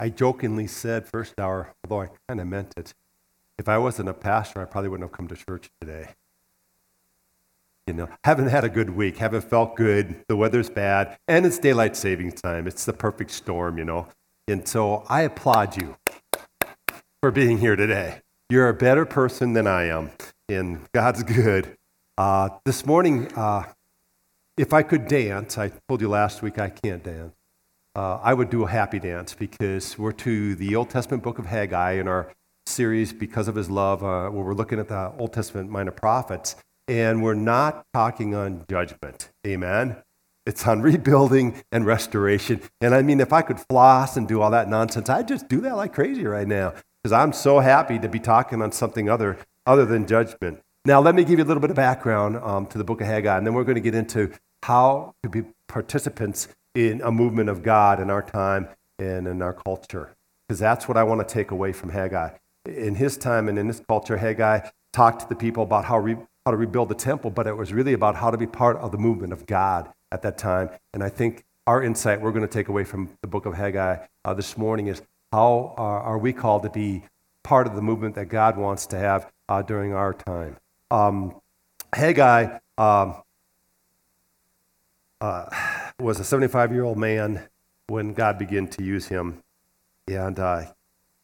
I jokingly said first hour, although I kind of meant it, if I wasn't a pastor, I probably wouldn't have come to church today. You know, haven't had a good week, haven't felt good, the weather's bad, and it's daylight savings time. It's the perfect storm, you know. And so I applaud you for being here today. You're a better person than I am, and God's good. Uh, this morning, uh, if I could dance, I told you last week I can't dance. Uh, I would do a happy dance because we're to the Old Testament book of Haggai in our series, Because of His Love, uh, where we're looking at the Old Testament minor prophets, and we're not talking on judgment. Amen? It's on rebuilding and restoration. And I mean, if I could floss and do all that nonsense, I'd just do that like crazy right now because I'm so happy to be talking on something other, other than judgment. Now, let me give you a little bit of background um, to the book of Haggai, and then we're going to get into how to be participants in a movement of God in our time and in our culture. Because that's what I want to take away from Haggai. In his time and in his culture, Haggai talked to the people about how, re, how to rebuild the temple, but it was really about how to be part of the movement of God at that time. And I think our insight we're going to take away from the book of Haggai uh, this morning is how are, are, we called to be part of the movement that God wants to have uh, during our time? Um, Haggai um, uh, was a 75 year old man when God began to use him. And uh,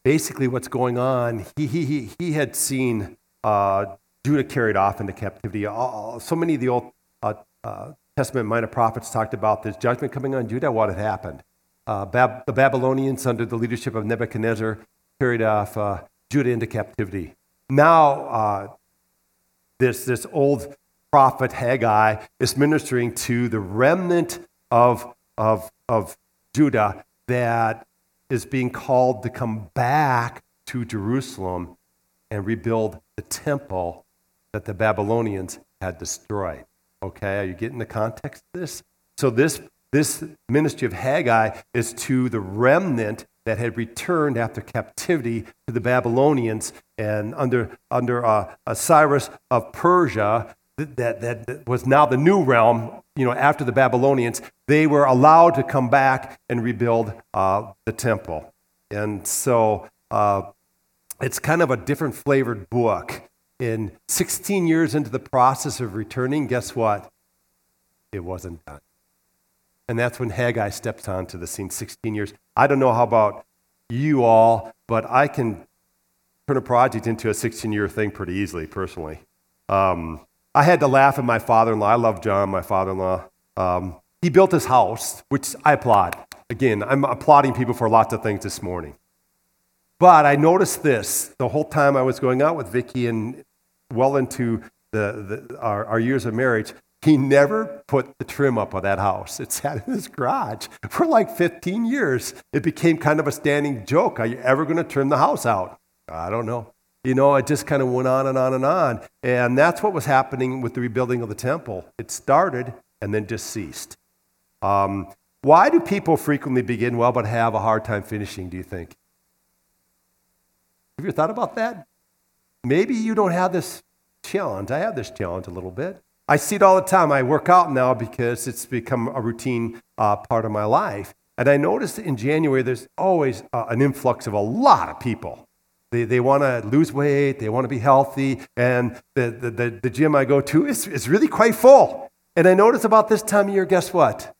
basically, what's going on, he, he, he, had seen uh, Judah carried off into captivity. so many of the Old uh, uh, Testament minor prophets talked about this judgment coming on Judah, what had happened. Uh, Bab- the Babylonians, under the leadership of Nebuchadnezzar, carried off Judah into captivity. Now, this, this old prophet Haggai is ministering to the remnant of, of, of Judah that is being called to come back to Jerusalem and rebuild the temple that the Babylonians had destroyed. Okay, are you getting the context of this? So, this this ministry of Haggai is to the remnant that had returned after captivity to the Babylonians and under, under uh, Cyrus of Persia, that, that, was now the new realm, you know, after the Babylonians, they were allowed to come back and rebuild uh, the temple. And so uh, it's kind of a different flavored book. In 16 years into the process of returning, guess what? It wasn't done. And that's when Haggai steps onto the scene 16 years. I don't know how about you all, but I can turn a project into a 16 year thing pretty easily, personally. Um, I had to laugh at my father in law. I love John, my father in law. Um, he built his house, which I applaud. Again, I'm applauding people for lots of things this morning. But I noticed this the whole time I was going out with Vicki and well into the, the our, our years of marriage. He never put the trim up on that house. It sat in his garage for like 15 years. It became kind of a standing joke. Are you ever going to trim the house out? I don't know. You know, it just kind of went on and on and on. And that's what was happening with the rebuilding of the temple. It started and then just ceased. Um, why do people frequently begin well but have a hard time finishing, do you think? Have you thought about that? Maybe you don't have this challenge. I have this challenge a little bit. I see it all the time. I work out now because it's become a routine uh, part of my life. And I noticed in January there's always uh, an influx of a lot of people. They, they want to lose weight, they want to be healthy, and the, the, the, the gym I go to is, is really quite full. And I notice about this time of year, guess what?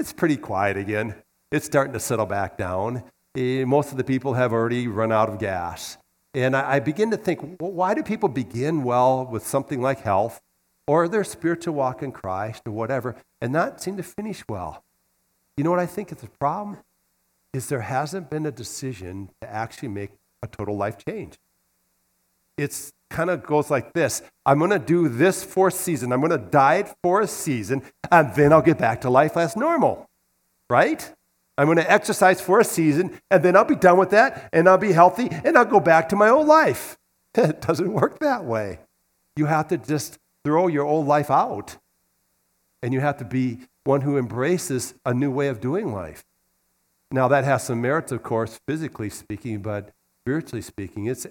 It's pretty quiet again. It's starting to settle back down. Eh, most of the people have already run out of gas. And I, I begin to think, well, why do people begin well with something like health? or their spiritual walk in Christ or whatever, and not seem to finish well. You know what I think is the problem? Is there hasn't been a decision to actually make a total life change. It's kind of goes like this I'm going to do this for a season, I'm going to diet for a season, and then I'll get back to life as normal, right? I'm going to exercise for a season, and then I'll be done with that, and I'll be healthy, and I'll go back to my old life. It doesn't work that way. You have to just throw your old life out. And you have to be one who embraces a new way of doing life. Now, that has some merits, of course, physically speaking, but spiritually speaking, it's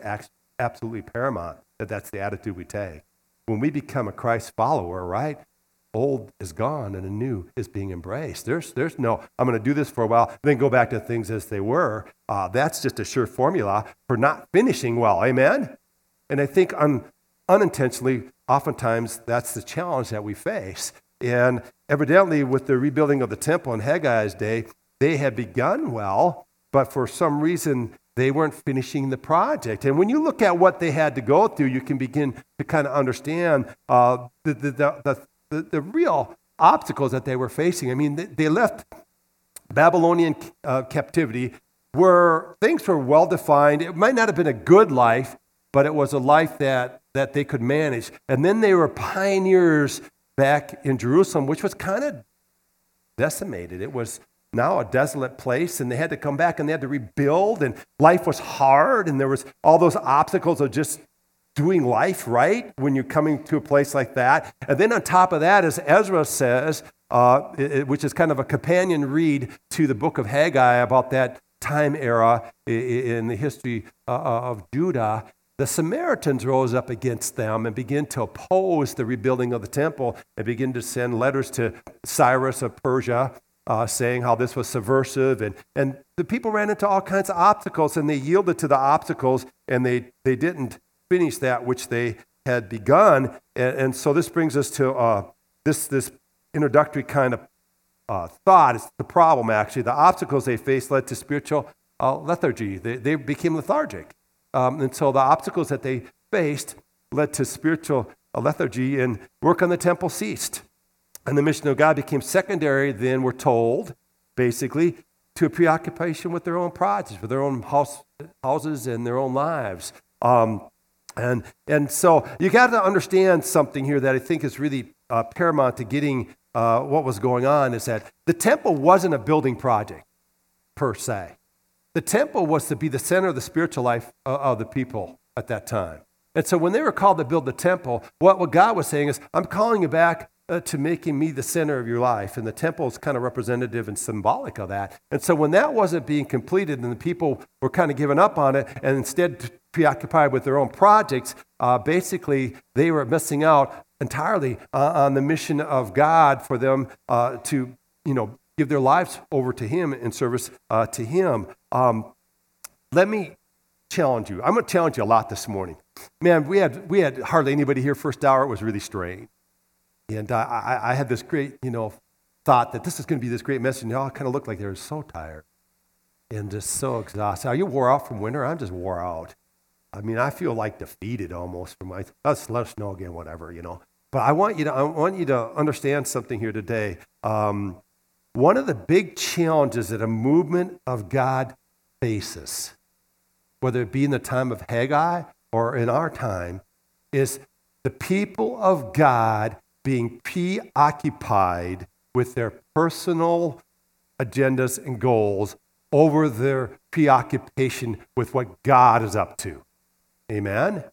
absolutely paramount that that's the attitude we take. When we become a Christ follower, right? old is gone and a new is being embraced. There's, there's no, I'm going to do this for a while, then go back to things as they were. Uh, that's just a sure formula for not finishing well. Amen? And I think un, unintentionally, oftentimes, that's the challenge that we face. And evidently, with the rebuilding of the temple in Haggai's day, they had begun well, but for some reason, they weren't finishing the project. And when you look at what they had to go through, you can begin to kind of understand uh, the, the, the, the, the real obstacles that they were facing. I mean, they, they left Babylonian uh, captivity where things were well defined. It might not have been a good life, but it was a life that, that they could manage. And then they were pioneers back in Jerusalem, which was kind of decimated. It was now a desolate place, and they had to come back and they had to rebuild, and life was hard, and there was all those obstacles of just doing life right when you're coming to a place like that. And then on top of that, as Ezra says, uh, it, which is kind of a companion read to the book of Haggai about that time era in the history uh, uh, of Judah, the Samaritans rose up against them and began to oppose the rebuilding of the temple and begin to send letters to Cyrus of Persia uh, saying how this was subversive. And, and the people ran into all kinds of obstacles and they yielded to the obstacles and they, they didn't finish that which they had begun. And, and so this brings us to uh, this, this introductory kind of uh, thought. It's the problem, actually. The obstacles they faced led to spiritual uh, lethargy. They, they became lethargic. Um, and so the obstacles that they faced led to spiritual uh, lethargy, and work on the temple ceased. And the mission of God became secondary, then, we're told, basically, to a preoccupation with their own projects, with their own house, houses and their own lives. Um, and, and so you got to understand something here that I think is really uh, paramount to getting uh, what was going on is that the temple wasn't a building project per se. The temple was to be the center of the spiritual life uh, of the people at that time. And so when they were called to build the temple, what, what God was saying is, I'm calling you back uh, to making me the center of your life. And the temple is kind of representative and symbolic of that. And so when that wasn't being completed and the people were kind of giving up on it and instead preoccupied with their own projects, uh, basically they were missing out entirely uh, on the mission of God for them uh, to, you know, give their lives over to Him in service uh, to Him. Um, let me challenge you. I'm going to challenge you a lot this morning. Man, we had, we had hardly anybody here first hour. It was really strange. And I, I, had this great, you know, thought that this is going to be this great message. And they all kind of looked like they were so tired and just so exhausted. Are you wore out from winter? I'm just wore out. I mean, I feel like defeated almost from my, let's let us know again, whatever, you know. But I want you to, I want you to understand something here today. Um, one of the big challenges that a movement of God faces, whether it be in the time of Haggai or in our time, is the people of God being preoccupied with their personal agendas and goals over their preoccupation with what God is up to. Amen?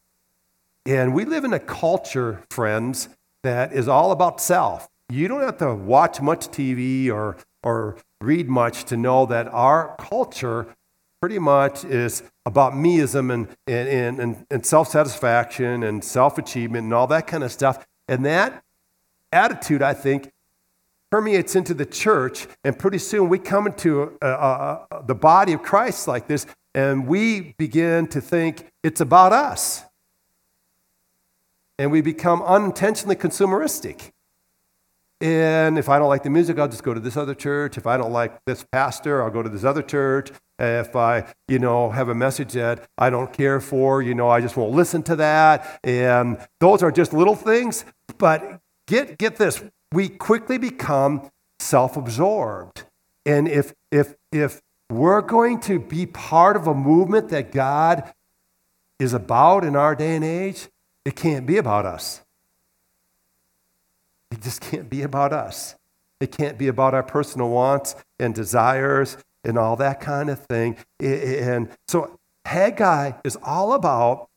And we live in a culture, friends, that is all about self. You don't have to watch much TV or, or read much to know that our culture pretty much is about meism and, and, and, and self satisfaction and self achievement and all that kind of stuff. And that attitude, I think, permeates into the church, and pretty soon we come into uh, uh, uh, the body of Christ like this, and we begin to think it's about us. And we become unintentionally consumeristic. And if I don't like the music, I'll just go to this other church. If I don't like this pastor, I'll go to this other church. If I, you know, have a message that I don't care for, you know, I just won't listen to that. And those are just little things, but get, get this, we quickly become self absorbed. And if, if, if we're going to be part of a movement that God is about in our day and age, it can't be about us. It just can't be about us. It can't be about our personal wants and desires and all that kind of thing. And so Haggai is all about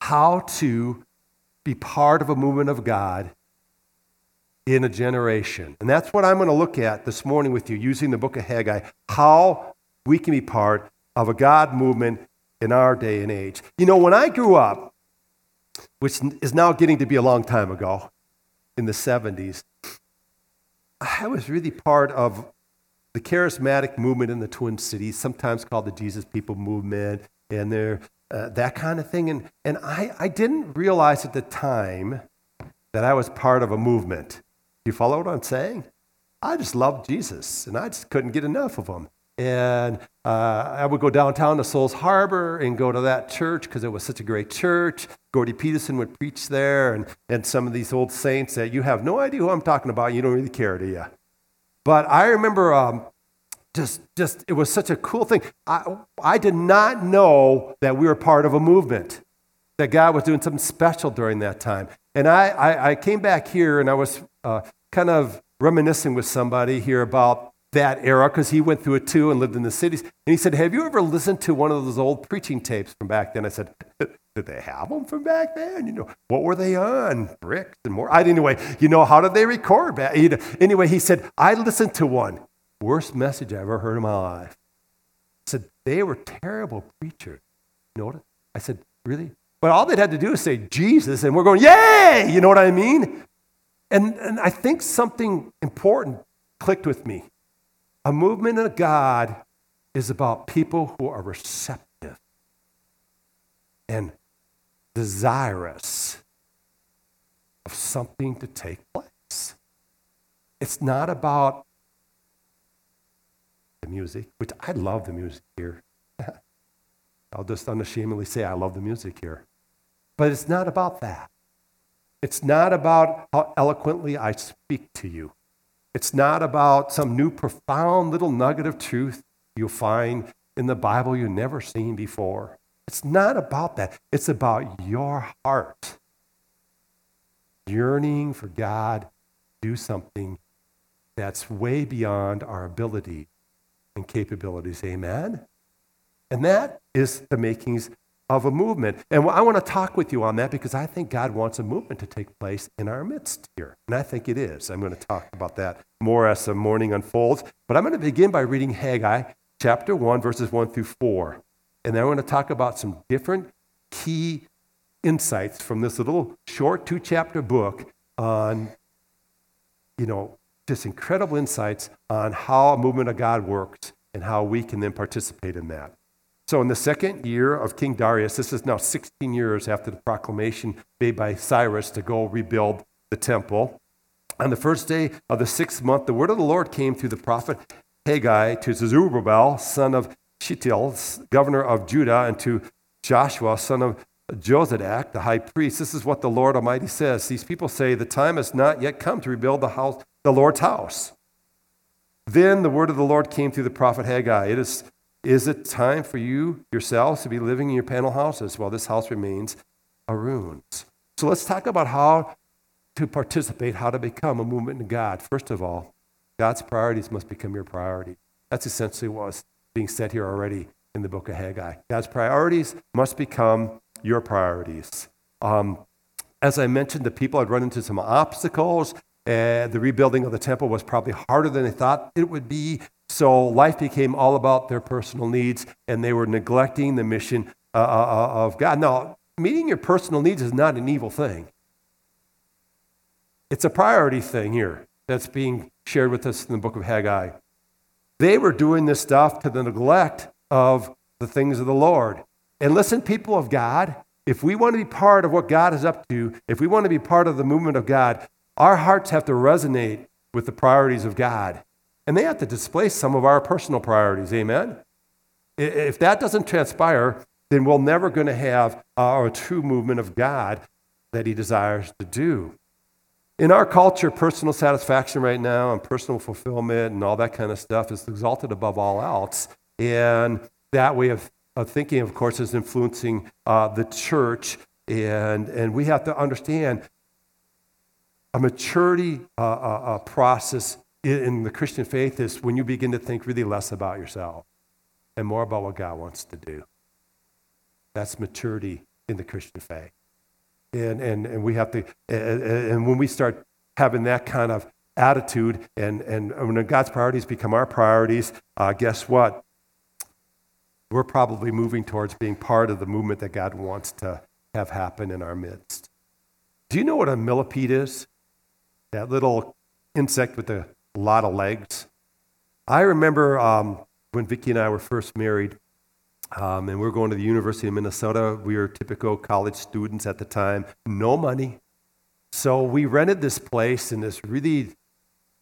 how to be part of a movement of God in a generation. And that's what I'm going to look at this morning with you using the book of Haggai how we can be part of a God movement in our day and age. You know, when I grew up, which is now getting to be a long time ago, in the 70s, I was really part of the charismatic movement in the Twin Cities, sometimes called the Jesus People Movement, and there, uh, that kind of thing. And, and I, I didn't realize at the time that I was part of a movement. You follow what I'm saying? I just loved Jesus, and I just couldn't get enough of him. And uh, I would go downtown to Souls Harbor and go to that church because it was such a great church. Gordy Peterson would preach there, and, and some of these old saints that you have no idea who I'm talking about. You don't really care, do you? But I remember um, just, just, it was such a cool thing. I, I did not know that we were part of a movement, that God was doing something special during that time. And I, I, I came back here and I was uh, kind of reminiscing with somebody here about that era because he went through it too and lived in the cities. And he said, Have you ever listened to one of those old preaching tapes from back then? I said, Did they have them from back then? You know, what were they on? Bricks and more. I, anyway, you know, how did they record back? You know, anyway, he said, I listened to one. Worst message I ever heard in my life. I said, They were terrible preachers. You know what? I said, Really? But all they'd had to do is say Jesus, and we're going, Yay! You know what I mean? And, and I think something important clicked with me. A movement of God is about people who are receptive and desirous of something to take place. It's not about the music, which I love the music here. I'll just unashamedly say I love the music here. But it's not about that. It's not about how eloquently I speak to you. It's not about some new profound little nugget of truth you'll find in the Bible you've never seen before. It's not about that. It's about your heart yearning for God to do something that's way beyond our ability and capabilities. Amen? And that is the makings of a movement. And I want to talk with you on that because I think God wants a movement to take place in our midst here. And I think it is. I'm going to talk about that more as the morning unfolds. But I'm going to begin by reading Haggai chapter 1, verses 1 through 4. And then I want to talk about some different key insights from this little short two chapter book on, you know, just incredible insights on how a movement of God works and how we can then participate in that. So, in the second year of King Darius, this is now 16 years after the proclamation made by Cyrus to go rebuild the temple. On the first day of the sixth month, the word of the Lord came through the prophet Haggai to Zerubbabel, son of Shealtiel, governor of Judah, and to Joshua, son of Jozadak, the high priest. This is what the Lord Almighty says. These people say, The time has not yet come to rebuild the house, the Lord's house. Then the word of the Lord came through the prophet Haggai. It is is it time for you yourselves to be living in your panel houses while this house remains a ruins? So let's talk about how to participate, how to become a movement in God. First of all, God's priorities must become your priority. That's essentially what's being said here already in the book of Haggai. God's priorities must become your priorities. Um, as I mentioned, the people had run into some obstacles. and the rebuilding of the temple was probably harder than they thought it would be. So life became all about their personal needs, and they were neglecting the mission uh, uh, uh, of God. Now, meeting your personal needs is not an evil thing, it's a priority thing here that's being shared with us in the book of Haggai. They were doing this stuff to the neglect of the things of the Lord. And listen, people of God, if we want to be part of what God is up to, if we want to be part of the movement of God, our hearts have to resonate with the priorities of God. And they have to displace some of our personal priorities. Amen? If that doesn't transpire, then we're never going to have our true movement of God that He desires to do. In our culture, personal satisfaction right now and personal fulfillment and all that kind of stuff is exalted above all else. And that way of, of thinking, of course, is influencing uh, the church. And, and we have to understand a maturity uh, uh, uh process in the Christian faith is when you begin to think really less about yourself and more about what God wants to do. That's maturity in the Christian faith. And, and, and we have to, and when we start having that kind of attitude and, and when God's priorities become our priorities, uh, guess what? We're probably moving towards being part of the movement that God wants to have happen in our midst. Do you know what a millipede is? that little insect with a lot of legs. I remember um, when Vicki and I were first married, um, and we were going to the University of Minnesota. We were typical college students at the time, no money. So we rented this place in this really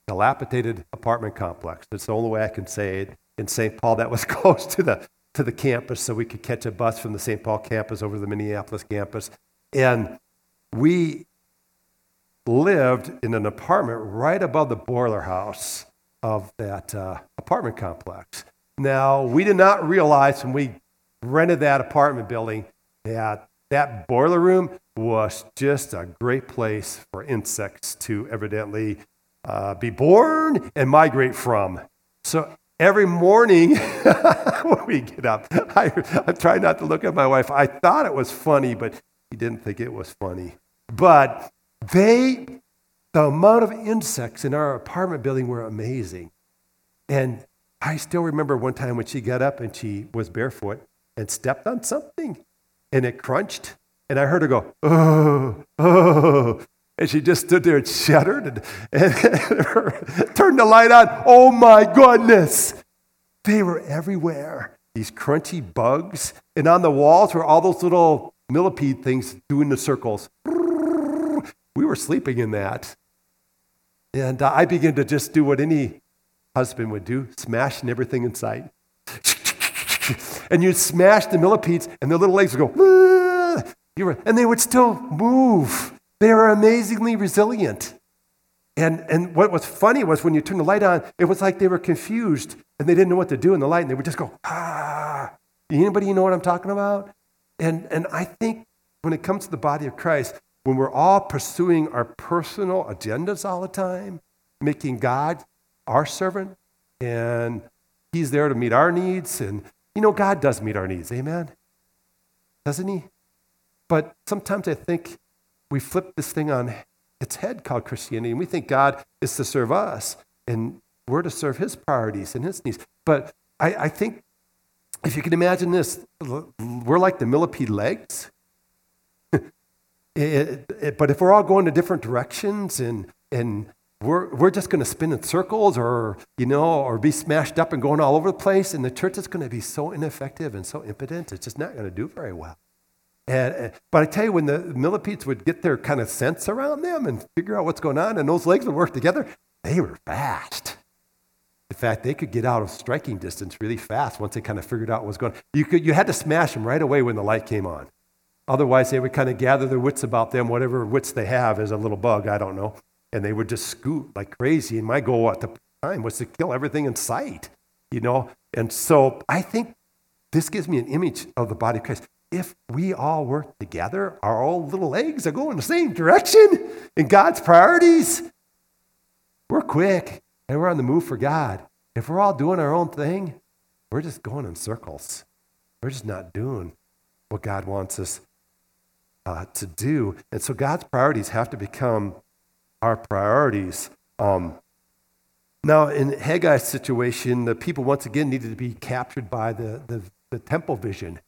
dilapidated apartment complex. That's the only way I can say it in St. Paul that was close to the to the campus so we could catch a bus from the St. Paul campus over to the Minneapolis campus. And we lived in an apartment right above the boiler house of that uh, apartment complex. Now, we did not realize when we rented that apartment building that that boiler room was just a great place for insects to evidently uh, be born and migrate from. So every morning when we get up, I, I try not to look at my wife. I thought it was funny, but she didn't think it was funny. But they, the amount of insects in our apartment building were amazing. And I still remember one time when she got up and she was barefoot and stepped on something and it crunched. And I heard her go, oh, oh. And she just stood there and shuddered and, and turned the light on. Oh my goodness. They were everywhere. These crunchy bugs. And on the walls were all those little millipede things doing the circles. We were sleeping in that. And uh, I began to just do what any husband would do smashing everything in sight. and you'd smash the millipedes, and their little legs would go, and they would still move. They were amazingly resilient. And, and what was funny was when you turned the light on, it was like they were confused and they didn't know what to do in the light, and they would just go, ah. Anybody know what I'm talking about? And, and I think when it comes to the body of Christ, when we're all pursuing our personal agendas all the time, making God our servant, and He's there to meet our needs, and you know, God does meet our needs, amen? Doesn't He? But sometimes I think we flip this thing on its head called Christianity, and we think God is to serve us, and we're to serve His priorities and His needs. But I, I think if you can imagine this, we're like the millipede legs. It, it, but if we're all going to different directions and, and we're, we're just going to spin in circles or, you know, or be smashed up and going all over the place, and the church is going to be so ineffective and so impotent, it's just not going to do very well. And, but I tell you, when the millipedes would get their kind of sense around them and figure out what's going on, and those legs would work together, they were fast. In fact, they could get out of striking distance really fast once they kind of figured out what was going on. You, could, you had to smash them right away when the light came on. Otherwise, they would kind of gather their wits about them, whatever wits they have as a little bug, I don't know. And they would just scoot like crazy. And my goal at the time was to kill everything in sight, you know? And so I think this gives me an image of the body of Christ if we all work together, our old little legs are going the same direction in God's priorities, we're quick and we're on the move for God. If we're all doing our own thing, we're just going in circles. We're just not doing what God wants us uh, to do. And so God's priorities have to become our priorities. Um, now, in Haggai's situation, the people once again needed to be captured by the, the, the temple vision.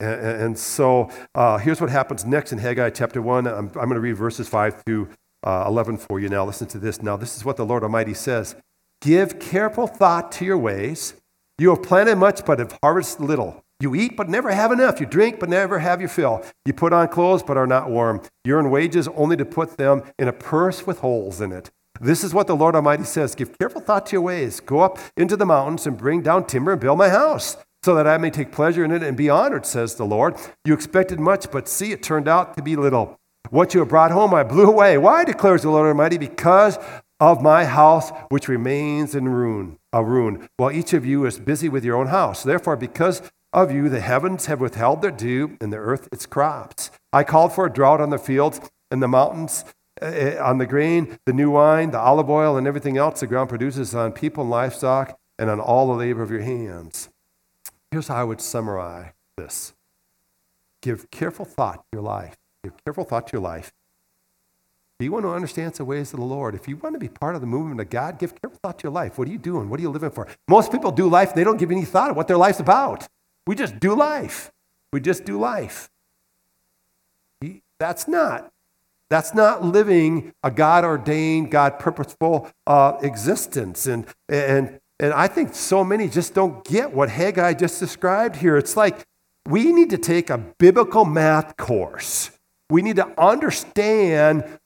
And, and so uh, here's what happens next in Haggai chapter 1. I'm, I'm going to read verses 5 through uh, 11 for you now. Listen to this. Now, this is what the Lord Almighty says Give careful thought to your ways. You have planted much, but have harvested little. You eat, but never have enough. You drink, but never have your fill. You put on clothes, but are not warm. You earn wages only to put them in a purse with holes in it. This is what the Lord Almighty says Give careful thought to your ways. Go up into the mountains and bring down timber and build my house so that I may take pleasure in it and be honored, says the Lord. You expected much, but see, it turned out to be little. What you have brought home, I blew away. Why, declares the Lord Almighty? Because of my house, which remains in ruin, a ruin, while each of you is busy with your own house. Therefore, because of you, the heavens have withheld their dew, and the earth its crops. I called for a drought on the fields and the mountains, uh, on the grain, the new wine, the olive oil, and everything else the ground produces on people and livestock, and on all the labor of your hands. Here's how I would summarize this give careful thought to your life. Give careful thought to your life. If you want to understand the ways of the Lord, if you want to be part of the movement of God, give careful thought to your life. What are you doing? What are you living for? Most people do life they don't give any thought of what their life's about. We just do life. We just do life. That's not That's not living a God ordained, God purposeful uh, existence. And, and, and I think so many just don't get what Haggai just described here. It's like we need to take a biblical math course. We need to understand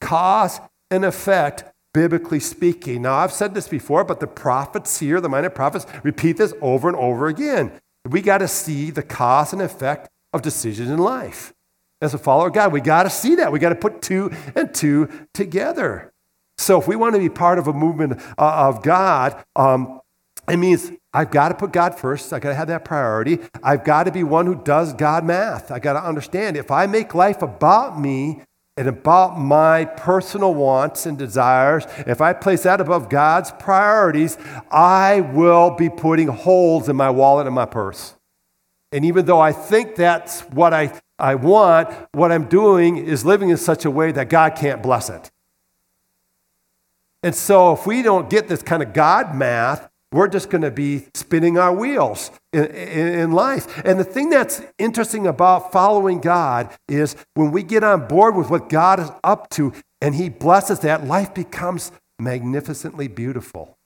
cause and effect, biblically speaking. Now, I've said this before, but the prophets here, the minor prophets, repeat this over and over again. We got to see the cause and effect of decisions in life. As a follower of God, we got to see that. We got to put two and two together. So, if we want to be part of a movement uh, of God, um, it means I've got to put God first. I've got to have that priority. I've got to be one who does God math. I've got to understand if I make life about me and about my personal wants and desires, if I place that above God's priorities, I will be putting holes in my wallet and my purse. And even though I think that's what I, I want, what I'm doing is living in such a way that God can't bless it. And so if we don't get this kind of God math, we're just going to be spinning our wheels in, in, life. And the thing that's interesting about following God is when we get on board with what God is up to and He blesses that, life becomes magnificently beautiful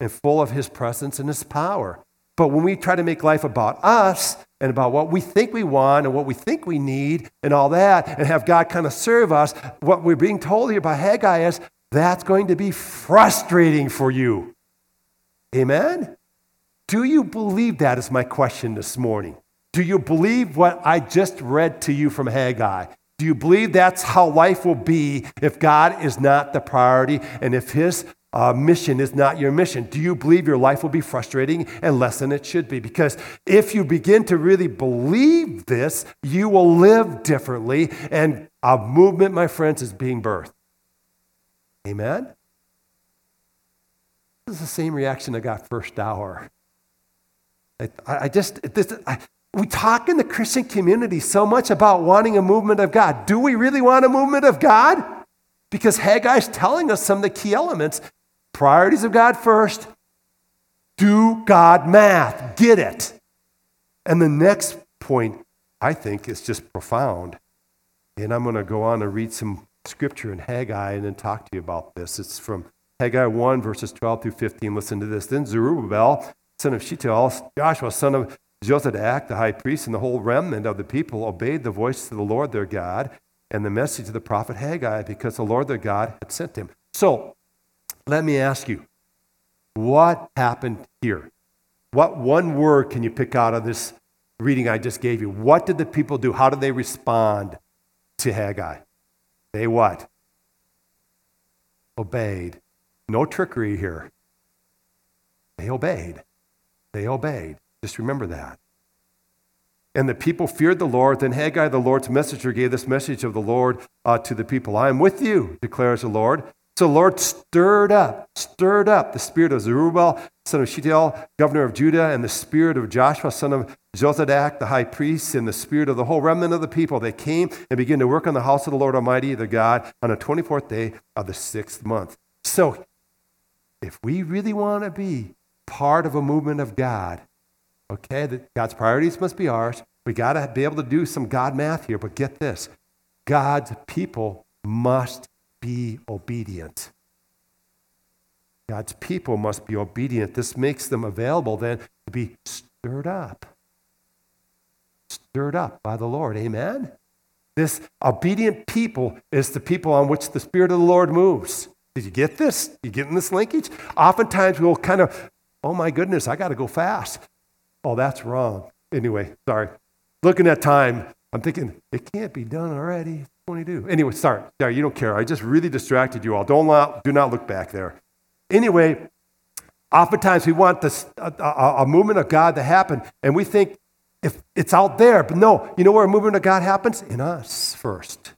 and full of His presence and His power. But when we try to make life about us and about what we think we want and what we think we need and all that, and have God kind of serve us, what we're being told here by Haggai is that's going to be frustrating for you. Amen? Do you believe that is my question this morning? Do you believe what I just read to you from Haggai? Do you believe that's how life will be if God is not the priority and if His uh, mission is not your mission? Do you believe your life will be frustrating and less than it should be? Because if you begin to really believe this, you will live differently, and a movement, my friends, is being birthed. Amen? This is the same reaction I got first hour. I, I just, this, I, we talk in the Christian community so much about wanting a movement of God. Do we really want a movement of God? Because Haggai's telling us some of the key elements. Priorities of God first. Do God math. Get it. And the next point, I think, is just profound. And I'm going to go on and read some scripture in Haggai and then talk to you about this. It's from Haggai 1, verses 12 through 15. Listen to this. Then Zerubbabel, son of Shealtiel, Joshua, son of Jozadak, the high priest, and the whole remnant of the people obeyed the voice of the Lord their God and the message of the prophet Haggai because the Lord their God had sent him. So, let me ask you, what happened here? What one word can you pick out of this reading I just gave you? What did the people do? How did they respond to Haggai? They what? Obeyed. No trickery here. They obeyed. They obeyed. Just remember that. And the people feared the Lord. Then Haggai, the Lord's messenger, gave this message of the Lord uh, to the people I am with you, declares the Lord. So the Lord stirred up, stirred up the spirit of Zerubbabel, son of Shealtiel, governor of Judah, and the spirit of Joshua, son of Jozadak, the high priest, and the spirit of the whole remnant of the people. They came and began to work on the house of the Lord Almighty, the God, on the 24th day of the sixth month. So if we really want to be part of a movement of God, okay, that God's priorities must be ours. We got to be able to do some God math here, but get this God's people must be obedient. God's people must be obedient. This makes them available then to be stirred up. Stirred up by the Lord. Amen? This obedient people is the people on which the Spirit of the Lord moves. Did you get this? You getting this linkage? Oftentimes we'll kind of, oh my goodness, I got to go fast. Oh, that's wrong. Anyway, sorry. Looking at time, I'm thinking, it can't be done already. 22. Anyway, sorry. Sorry, you don't care. I just really distracted you all. Don't do not look back there. Anyway, oftentimes we want this, a, a, a movement of God to happen, and we think if it's out there. But no, you know where a movement of God happens? In us first,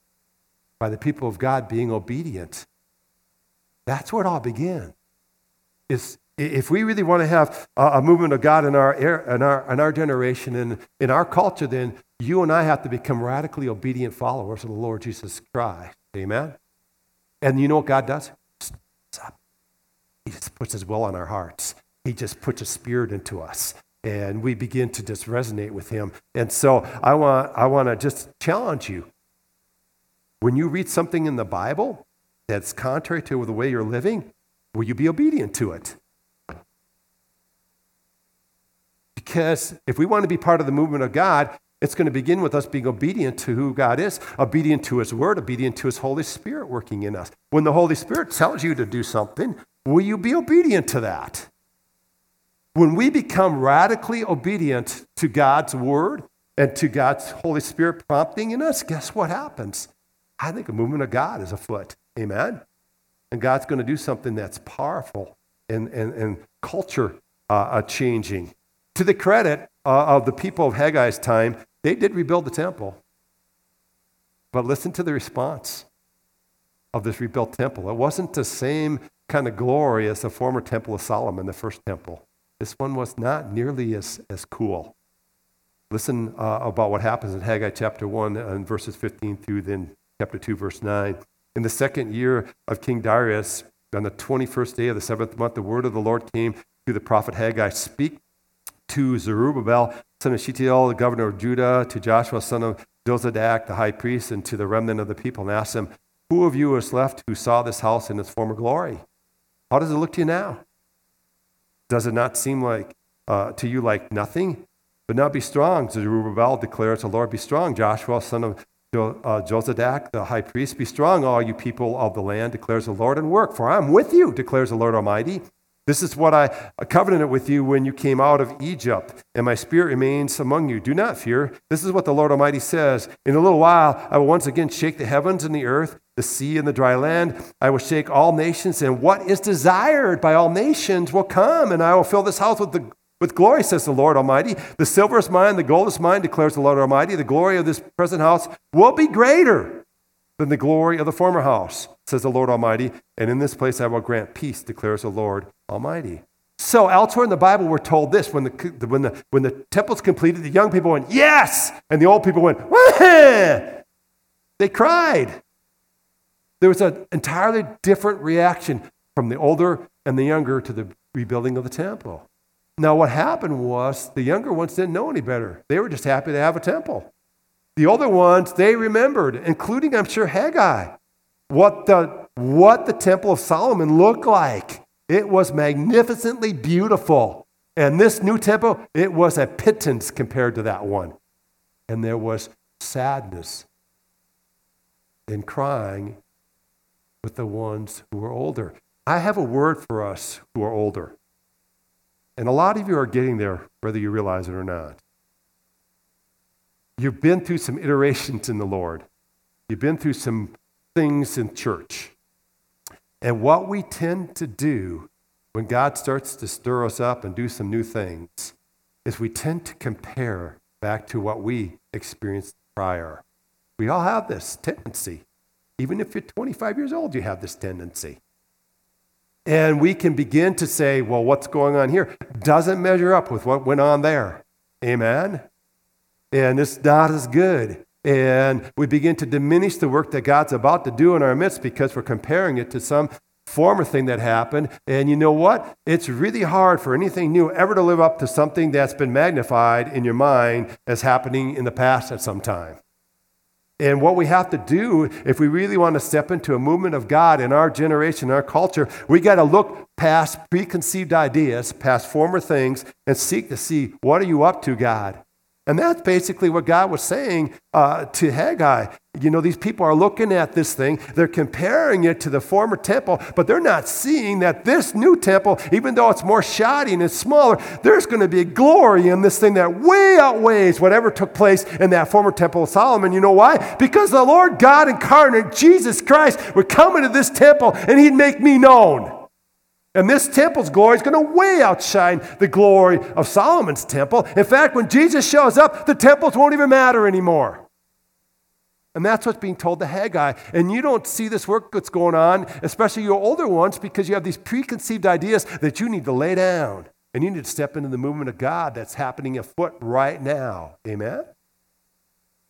by the people of God being obedient. That's where it all began. Is if we really want to have a, movement of God in our, in our, in our generation and in our culture, then you and I have to become radically obedient followers of the Lord Jesus Christ. Amen? And you know what God does? He just puts His will on our hearts. He just puts a spirit into us. And we begin to just resonate with Him. And so I want, I want to just challenge you when you read something in the Bible that's contrary to the way you're living, will you be obedient to it? Because if we want to be part of the movement of God, it's going to begin with us being obedient to who God is, obedient to His Word, obedient to His Holy Spirit working in us. When the Holy Spirit tells you to do something, will you be obedient to that? When we become radically obedient to God's Word and to God's Holy Spirit prompting in us, guess what happens? I think a movement of God is afoot. Amen? And God's going to do something that's powerful and, and, and culture uh, changing. To the credit uh, of the people of Haggai's time, they did rebuild the temple. But listen to the response of this rebuilt temple. It wasn't the same kind of glory as the former temple of Solomon, the first temple. This one was not nearly as, as cool. Listen uh, about what happens in Haggai chapter 1 and verses 15 through then chapter 2, verse 9. In the second year of King Darius, on the 21st day of the seventh month, the word of the Lord came to the prophet Haggai Speak to Zerubbabel, son of Shealtiel, the governor of Judah, to Joshua, son of Jozadak, the high priest, and to the remnant of the people, and asked them, Who of you is left who saw this house in its former glory? How does it look to you now? Does it not seem like uh, to you like nothing? But now be strong, Zerubbabel declares the Lord. Be strong, Joshua, son of jo- uh, Jozadak, the high priest. Be strong, all you people of the land, declares the Lord, and work, for I am with you, declares the Lord Almighty. This is what I covenanted with you when you came out of Egypt, and my spirit remains among you. Do not fear. This is what the Lord Almighty says. In a little while, I will once again shake the heavens and the earth, the sea and the dry land. I will shake all nations, and what is desired by all nations will come, and I will fill this house with, the, with glory, says the Lord Almighty. The silver is mine, the gold is mine, declares the Lord Almighty. The glory of this present house will be greater than the glory of the former house, says the Lord Almighty. And in this place I will grant peace, declares the Lord Almighty. So elsewhere in the Bible, we're told this when the, when the, when the temple's completed, the young people went, Yes! And the old people went, Wah! They cried. There was an entirely different reaction from the older and the younger to the rebuilding of the temple. Now, what happened was the younger ones didn't know any better. They were just happy to have a temple. The other ones, they remembered, including, I'm sure, Haggai, what the, what the Temple of Solomon looked like. It was magnificently beautiful. And this new temple, it was a pittance compared to that one. And there was sadness and crying with the ones who were older. I have a word for us who are older. And a lot of you are getting there, whether you realize it or not. You've been through some iterations in the Lord, you've been through some things in church. And what we tend to do when God starts to stir us up and do some new things is we tend to compare back to what we experienced prior. We all have this tendency. Even if you're 25 years old, you have this tendency. And we can begin to say, well, what's going on here doesn't measure up with what went on there. Amen? And it's not as good. And we begin to diminish the work that God's about to do in our midst because we're comparing it to some former thing that happened. And you know what? It's really hard for anything new ever to live up to something that's been magnified in your mind as happening in the past at some time. And what we have to do, if we really want to step into a movement of God in our generation, our culture, we got to look past preconceived ideas, past former things, and seek to see what are you up to, God? And that's basically what God was saying uh, to Haggai. You know, these people are looking at this thing, they're comparing it to the former temple, but they're not seeing that this new temple, even though it's more shoddy and it's smaller, there's going to be glory in this thing that way outweighs whatever took place in that former temple of Solomon. You know why? Because the Lord God incarnate, Jesus Christ, would come into this temple and he'd make me known. And this temple's glory is going to way outshine the glory of Solomon's temple. In fact, when Jesus shows up, the temples won't even matter anymore. And that's what's being told to Haggai. And you don't see this work that's going on, especially your older ones, because you have these preconceived ideas that you need to lay down. And you need to step into the movement of God that's happening afoot right now. Amen?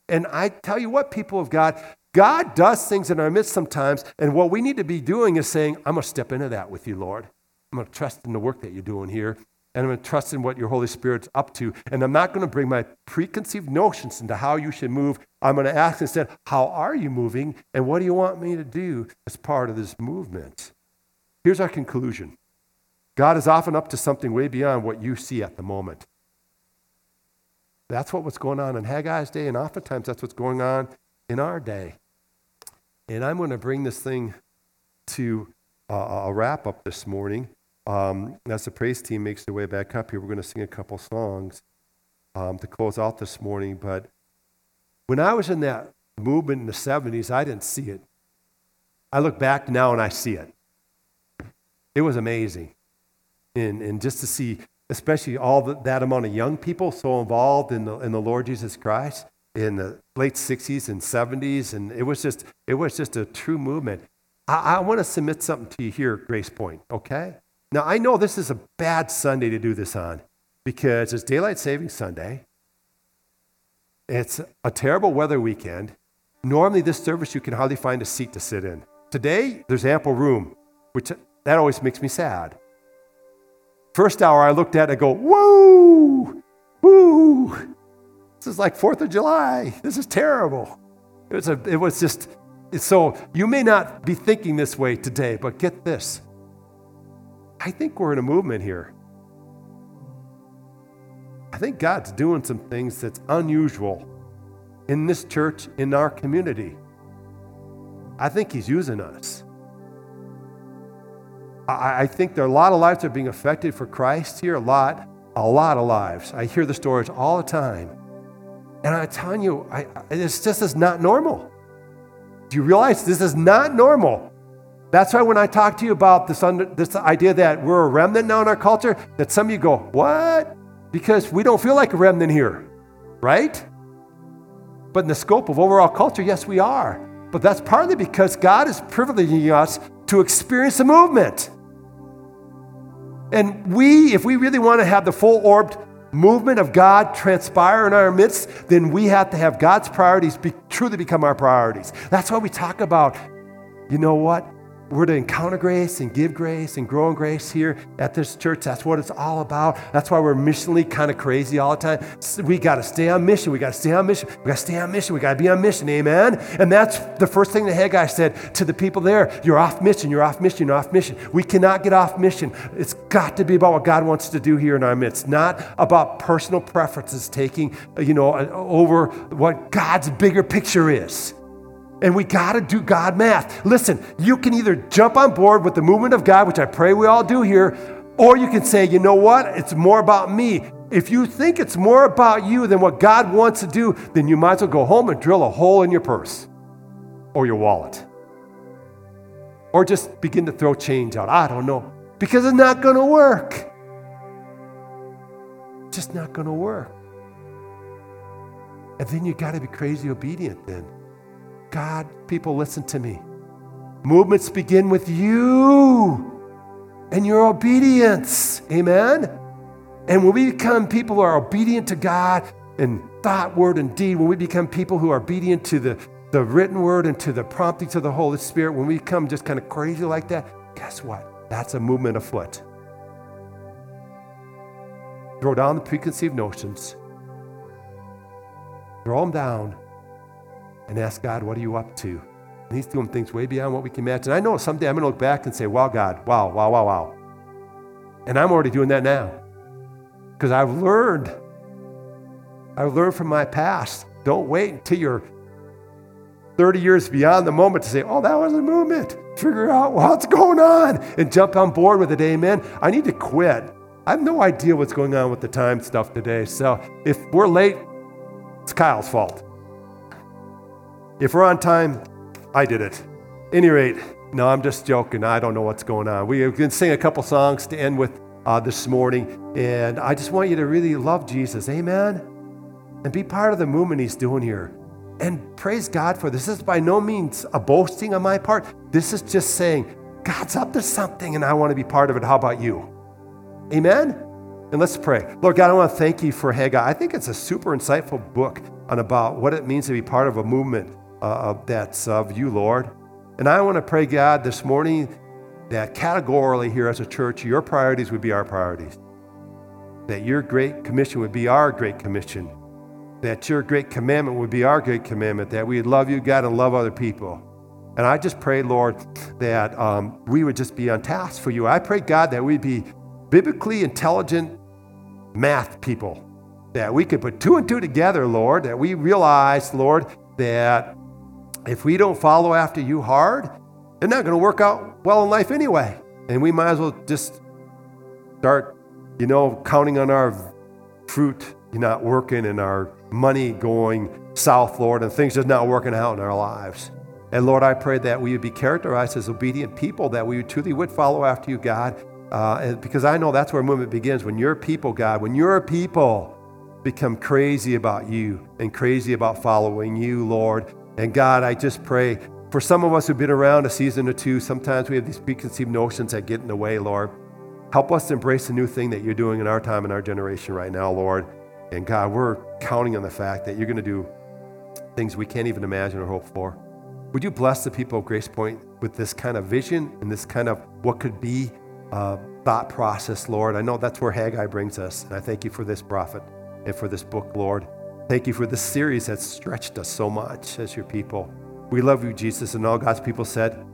And I tell you what, people of God, God does things in our midst sometimes. And what we need to be doing is saying, I'm going to step into that with you, Lord. I'm going to trust in the work that you're doing here. and I'm going to trust in what your Holy Spirit's up to. And I'm not going to bring my preconceived notions into how you should move. I'm going to ask instead, how are you moving? And what do you want me to do as part of this movement? Here's our conclusion God is often up to something way beyond what you see at the moment. That's what was going on in Haggai's day, and oftentimes that's what's going on in our day. And I'm going to bring this thing to a wrap up this morning. Um, as the praise team makes their way back up here, we're going to sing a couple songs um, to close out this morning. But when I was in that movement in the 70s, I didn't see it. I look back now and I see it. It was amazing. And, and just to see, especially all the, that amount of young people so involved in the, in the Lord Jesus Christ in the late 60s and 70s. And it was just, it was just a true movement. I, I want to submit something to you here, Grace Point, okay? Now, I know this is a bad Sunday to do this on because it's Daylight Saving Sunday. It's a terrible weather weekend. Normally, this service, you can hardly find a seat to sit in. Today, there's ample room, which that always makes me sad. First hour, I looked at it and go, woo, woo. This is like 4th of July. This is terrible. It was, a, it was just, so you may not be thinking this way today, but get this. I think we're in a movement here. I think God's doing some things that's unusual in this church, in our community. I think He's using us. I, I think there are a lot of lives that are being affected for Christ here, a lot, a lot of lives. I hear the stories all the time. And I'm telling you, I, it's just is not normal. Do you realize this is not normal? That's why when I talk to you about this, under, this idea that we're a remnant now in our culture, that some of you go, What? Because we don't feel like a remnant here, right? But in the scope of overall culture, yes, we are. But that's partly because God is privileging us to experience the movement. And we, if we really want to have the full orbed movement of God transpire in our midst, then we have to have God's priorities be, truly become our priorities. That's why we talk about, you know what? We're to encounter grace and give grace and grow in grace here at this church. That's what it's all about. That's why we're missionally kind of crazy all the time. We got to stay on mission. We got to stay on mission. We got to stay on mission. We got to be on mission. Amen. And that's the first thing that Haggai said to the people there. You're off mission. You're off mission. You're off mission. We cannot get off mission. It's got to be about what God wants to do here in our midst, not about personal preferences taking, you know, over what God's bigger picture is. And we got to do God math. Listen, you can either jump on board with the movement of God, which I pray we all do here, or you can say, you know what? It's more about me. If you think it's more about you than what God wants to do, then you might as well go home and drill a hole in your purse or your wallet. Or just begin to throw change out. I don't know. Because it's not going to work. just not going to work. And then you got to be crazy obedient then. God, people, listen to me. Movements begin with you and your obedience. Amen? And when we become people who are obedient to God in thought, word, and deed, when we become people who are obedient to the, the written word and to the prompting to the Holy Spirit, when we become just kind of crazy like that, guess what? That's a movement afoot. Throw down the preconceived notions, throw them down, and ask God, what are you up to? And He's doing things way beyond what we can imagine. I know someday I'm going to look back and say, wow, God, wow, wow, wow, wow. And I'm already doing that now because I've learned. I've learned from my past. Don't wait until you're 30 years beyond the moment to say, oh, that was a movement. Figure out what's going on and jump on board with it. Amen. I need to quit. I have no idea what's going on with the time stuff today. So if we're late, it's Kyle's fault. If we're on time, I did it. Any rate, no, I'm just joking. I don't know what's going on. We can sing a couple songs to end with uh, this morning, and I just want you to really love Jesus. Amen? And be part of the movement he's doing here. And praise God for this. This is by no means a boasting on my part. This is just saying, God's up to something, and I want to be part of it. How about you? Amen? And let's pray. Lord God, I want to thank you for Haggai. I think it's a super insightful book on about what it means to be part of a movement uh, that's of you, Lord. And I want to pray, God, this morning that categorically here as a church, your priorities would be our priorities. that your great commission would be our great commission, that your great commandment would be our great commandment, that we'd love you, God, and love other people. And I just pray, Lord, that um, we would just be on task for you. I pray, God, that we'd be biblically intelligent math people, that we could put two and two together, Lord, that we realize, Lord, that if we don't follow after you hard, they're not going to work out well in life anyway. And we might as well just start, you know, counting on our fruit not working and our money going south, Lord, and things just not working out in our lives. And Lord, I pray that we would be characterized as obedient people, that we truly would follow after you, God, uh, because I know that's where movement begins. When your people, God, when your people become crazy about you and crazy about following you, Lord. And God, I just pray for some of us who've been around a season or two, sometimes we have these preconceived notions that get in the way, Lord. Help us embrace the new thing that you're doing in our time and our generation right now, Lord. And God, we're counting on the fact that you're going to do things we can't even imagine or hope for. Would you bless the people of Grace Point with this kind of vision and this kind of what could be thought process, Lord? I know that's where Haggai brings us. And I thank you for this prophet and for this book, Lord. Thank you for this series that's stretched us so much as your people. We love you, Jesus, and all God's people said,